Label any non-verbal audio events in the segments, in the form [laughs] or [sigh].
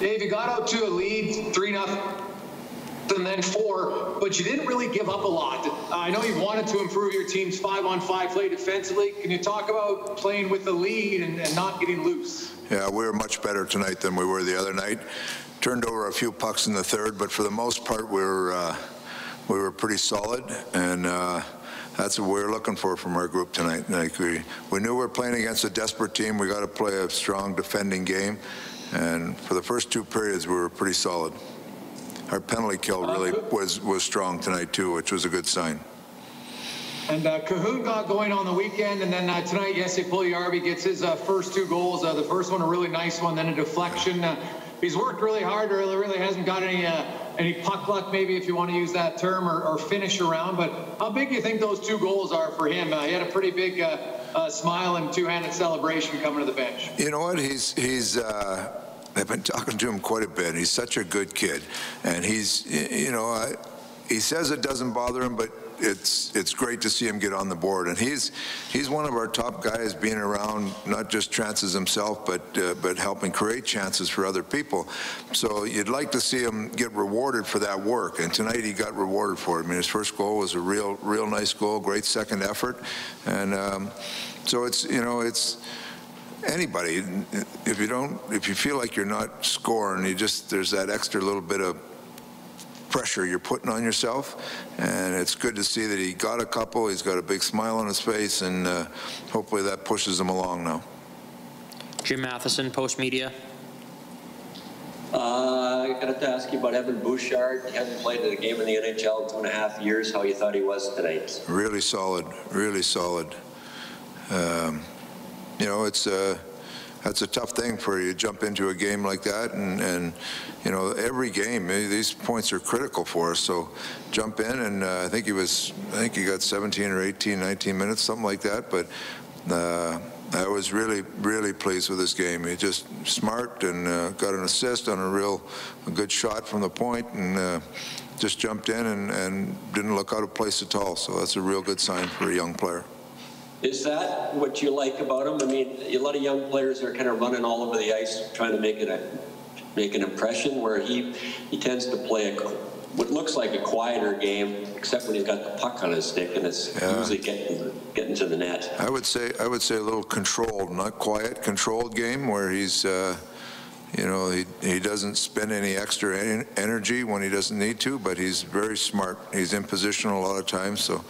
Dave, you got out to a lead, 3 nothing and then four, but you didn't really give up a lot. I know you wanted to improve your team's five on five play defensively. Can you talk about playing with the lead and, and not getting loose? Yeah, we were much better tonight than we were the other night. Turned over a few pucks in the third, but for the most part, we were uh, we were pretty solid, and uh, that's what we were looking for from our group tonight. Like we, we knew we were playing against a desperate team. We got to play a strong defending game, and for the first two periods, we were pretty solid. Our penalty kill really was was strong tonight too, which was a good sign. And uh, Kahun got going on the weekend, and then uh, tonight, Jesse Puljujarvi gets his uh, first two goals. Uh, the first one a really nice one, then a deflection. Uh, he's worked really hard, really, really hasn't got any uh, any puck luck, maybe if you want to use that term, or, or, finish around. But how big do you think those two goals are for him? he had a pretty big smile and two-handed celebration coming to the bench. You know what? He's he's Uh, I've been talking to him quite a bit. He's such a good kid, and he's, you know, I, he says it doesn't bother him, but it's it's great to see him get on the board. And he's he's one of our top guys, being around not just chances himself, but uh, but helping create chances for other people. So you'd like to see him get rewarded for that work. And tonight he got rewarded for it. I mean, his first goal was a real real nice goal, great second effort, and um, so it's you know it's anybody, if you don't, if you feel like you're not scoring, you just, there's that extra little bit of pressure you're putting on yourself. And it's good to see that he got a couple, he's got a big smile on his face, and uh, hopefully that pushes him along now. Jim Matheson, Post Media. Uh, I got to ask you about Evan Bouchard. He hasn't played in a game in the NHL in two and a half years. How you thought he was tonight? Really solid, really solid. Um, you know, it's a that's a tough thing for you to jump into a game like that and, and you know every game eh, these points are critical for us so jump in and uh, I think he was I think he got 17 or 18 19 minutes something like that but uh, I was really really pleased with this game he just smart and uh, got an assist on a real a good shot from the point and uh, just jumped in and, and didn't look out of place at all so that's a real good sign for a young player. Is that what you like about him? I mean, a lot of young players are kind of running all over the ice trying to make it a make an impression where he he tends to play a what looks like a quieter game, except when he's got the puck on his stick and it's yeah. usually getting getting to the net. I would say I would say a little controlled, not quiet, controlled game where he's. Uh, you know, he, he doesn't spend any extra en energy when he doesn't need to, but he's very smart. He's in position a lot of times, so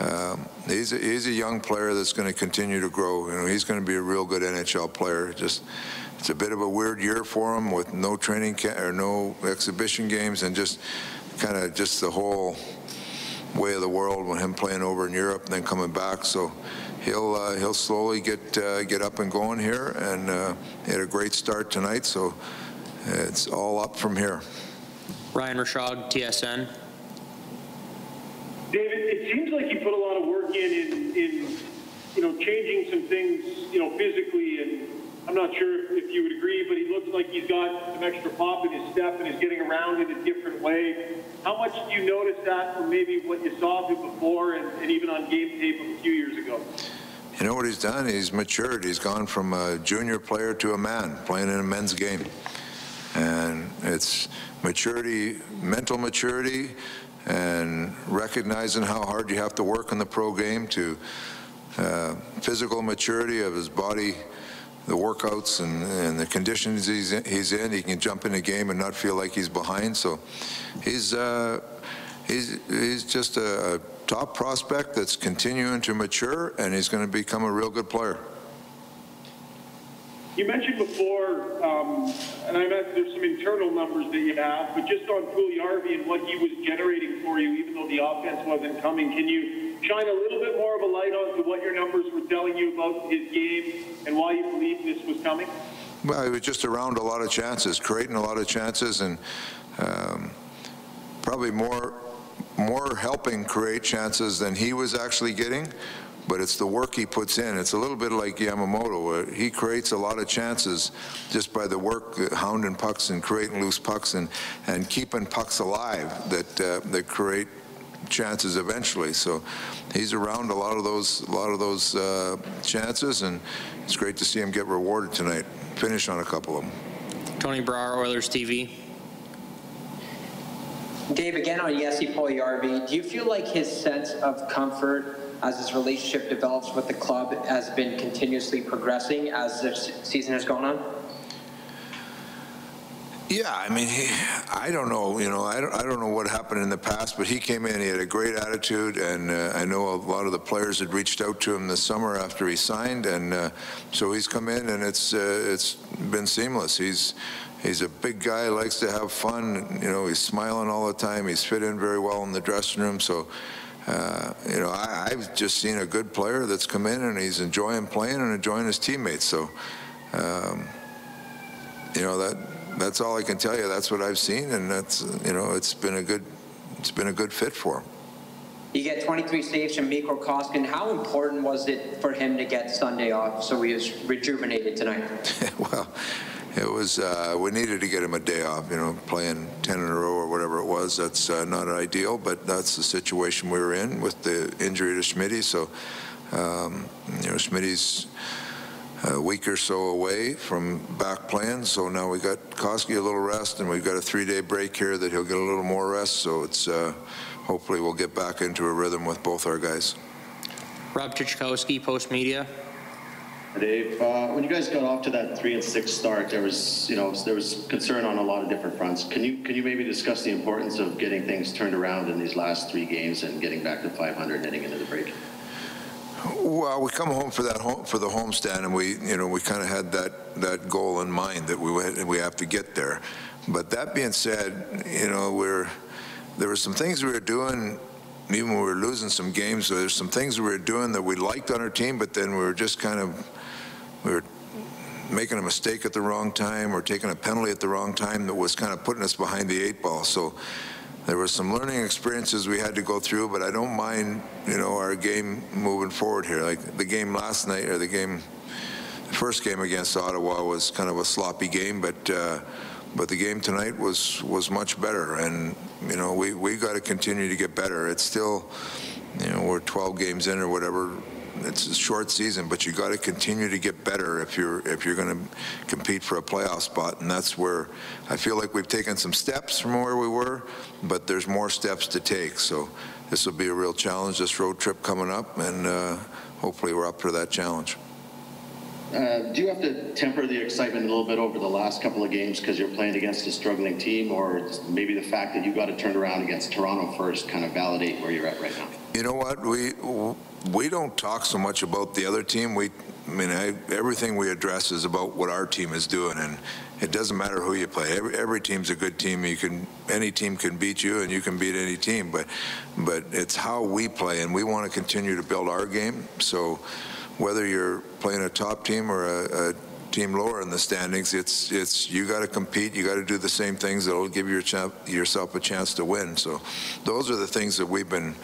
um, he's, a, he's a young player that's going to continue to grow. You know, he's going to be a real good NHL player. Just it's a bit of a weird year for him with no training or no exhibition games and just kind of just the whole way of the world with him playing over in Europe and then coming back. So he'll uh, he'll slowly get uh, get up and going here, and uh, he had a great start tonight. So it's all up from here. Ryan Rishaug, TSN. David, it seems like you put a lot of work in, in, in you know, changing some things, you know, physically, and I'm not sure if you would agree, but he looks like he's got some extra pop in his step and is getting around in a different way. How much do you notice that from maybe what you saw him before and, and even on game tape a few years ago? You know what he's done? He's matured. He's gone from a junior player to a man, playing in a men's game. And it's maturity, mental maturity, and recognizing how hard you have to work in the pro game to uh, physical maturity of his body, the workouts and, and the conditions he's in, he's in. He can jump in a game and not feel like he's behind. So he's uh, he's he's just a, a top prospect that's continuing to mature, and he's going to become a real good player. You mentioned before, um, and I meant there's some internal numbers that you have, but just on Puljujarvi and what he was generating for you, even though the offense wasn't coming, can you shine a little bit more of a light onto what your numbers were telling you about his game and why you believe this was coming? Well, he was just around a lot of chances, creating a lot of chances, and um, probably more more helping create chances than he was actually getting but it's the work he puts in. It's a little bit like Yamamoto. he creates a lot of chances just by the work, uh, hounding pucks and creating loose pucks and, and keeping pucks alive that, uh, that create chances eventually. So he's around a lot of those, a lot of those uh, chances, and it's great to see him get rewarded tonight. Finish on a couple of them. Tony Brar, Oilers TV. Dave, again on Jesse Puljujarvi, do you feel like his sense of comfort as his relationship develops with the club has been continuously progressing as the season has gone on? Yeah, I mean, he, I don't know, you know, I don't, I don't know what happened in the past, but he came in, he had a great attitude, and uh, I know a lot of the players had reached out to him this summer after he signed, and uh, so he's come in, and it's uh, it's been seamless. He's he's a big guy, likes to have fun, you know, he's smiling all the time. He's fit in very well in the dressing room, so. Uh, you know, I, I've just seen a good player that's come in and he's enjoying playing and enjoying his teammates. So, um, you know that that's all I can tell you. That's what I've seen, and that's you know it's been a good it's been a good fit for him. You get 23 saves from Mikko Koskinen. How important was it for him to get Sunday off so he was rejuvenated tonight? [laughs] well, it was uh, we needed to get him a day off. You know, playing 10 in a row or whatever it was. That's uh, not ideal, but that's the situation we were in with the injury to Schmitty. So, um, you know, Schmitty's a week or so away from back playing. So now we got Koski a little rest, and we've got a three-day break here that he'll get a little more rest. So it's uh, hopefully we'll get back into a rhythm with both our guys. Rob Tychkowski, Post Media. Dave, uh, when you guys got off to that three and six start, there was, you know, there was concern on a lot of different fronts. Can you can you maybe discuss the importance of getting things turned around in these last three games and getting back to 500 heading into the break? Well, we come home for that home for the homestand, and we, you know, we kind of had that that goal in mind that we would- we have to get there. But that being said, you know, we're there were some things we were doing, even when we were losing some games. There's some things we were doing that we liked on our team, but then we were just kind of we were making a mistake at the wrong time or taking a penalty at the wrong time that was kind of putting us behind the eight ball. So there were some learning experiences we had to go through, but I don't mind, you know, our game moving forward here. Like the game last night or the game, the first game against Ottawa was kind of a sloppy game, but uh, but the game tonight was was much better, and you know we we got to continue to get better. It's still, you know, we're 12 games in or whatever. It's a short season, but you got to continue to get better if you're if you're going to compete for a playoff spot, and that's where I feel like we've taken some steps from where we were, but there's more steps to take. So this will be a real challenge. This road trip coming up, and uh, hopefully we're up for that challenge. Uh, do you have to temper the excitement a little bit over the last couple of games because you're playing against a struggling team, or maybe the fact that you got to turn around against Toronto first kind of validate where you're at right now? You know what? We we don't talk so much about the other team. We, I mean, I, everything we address is about what our team is doing, and it doesn't matter who you play. Every, every team's a good team. You can any team can beat you, and you can beat any team. But but it's how we play, and we want to continue to build our game. So whether you're playing a top team or a, a team lower in the standings, it's it's you got to compete. You got to do the same things that'll give your yourself a chance to win. So those are the things that we've been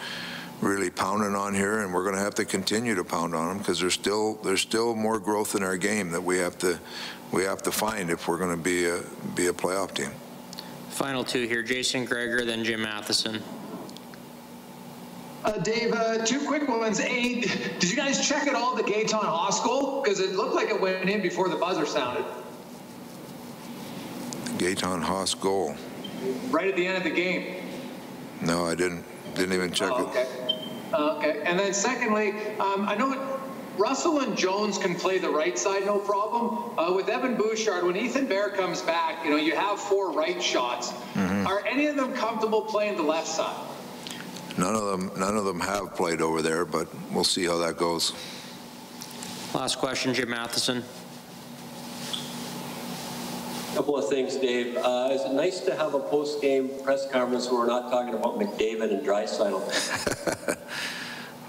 really pounding on here, and we're going to have to continue to pound on them because there's still there's still more growth in our game that we have to we have to find if we're going to be a be a playoff team. Final two here, Jason Gregor, then Jim Matheson. Uh, Dave, uh, two quick ones. A, did you guys check at all the Gaetan Haas goal? Because it looked like it went in before the buzzer sounded, Gaetan Haas goal. right at the end of the game. No, I didn't didn't even check Oh, it. okay. Uh, okay. And then secondly, um, I know it, Russell and Jones can play the right side, no problem. Uh, with Evan Bouchard, when Ethan Bear comes back, you know, you have four right shots. Are any of them comfortable playing the left side? None of them none of them have played over there, but we'll see how that goes. Last question, Jim Matheson. Couple of things, Dave. Uh, is it nice to have a post-game press conference where we're not talking about McDavid and Draisaitl? [laughs]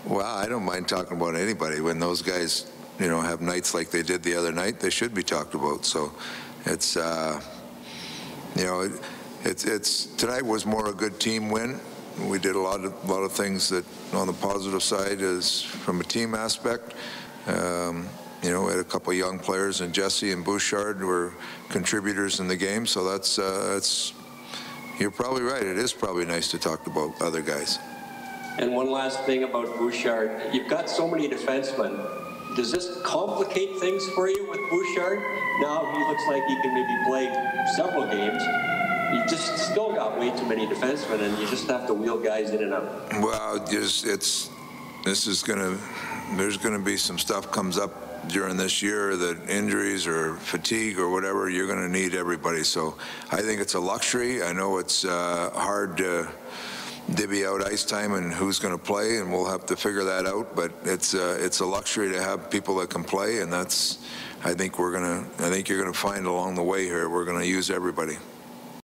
Well, I don't mind talking about anybody when those guys, you know, have nights like they did the other night. They should be talked about. So, it's, uh, you know, it, it's it's tonight was more a good team win. We did a lot of lot of things that on the positive side is from a team aspect. Um, you know, we had a couple young players, and Jesse and Bouchard were contributors in the game. So that's uh, that's you're probably right. It is probably nice to talk about other guys. And one last thing about Bouchard. You've got so many defensemen does this complicate things for you with Bouchard? Now he looks like he can maybe play several games. You just still got way too many defensemen, and you just have to wheel guys in and out. Well, just, it's, this is gonna, there's gonna be some stuff comes up during this year, that injuries or fatigue or whatever, you're gonna need everybody. So I think it's a luxury. I know it's uh, hard to divvy out ice time and who's gonna play, and we'll have to figure that out, but it's, uh, it's a luxury to have people that can play, and that's, I think we're gonna, I think you're gonna find along the way here, we're gonna use everybody.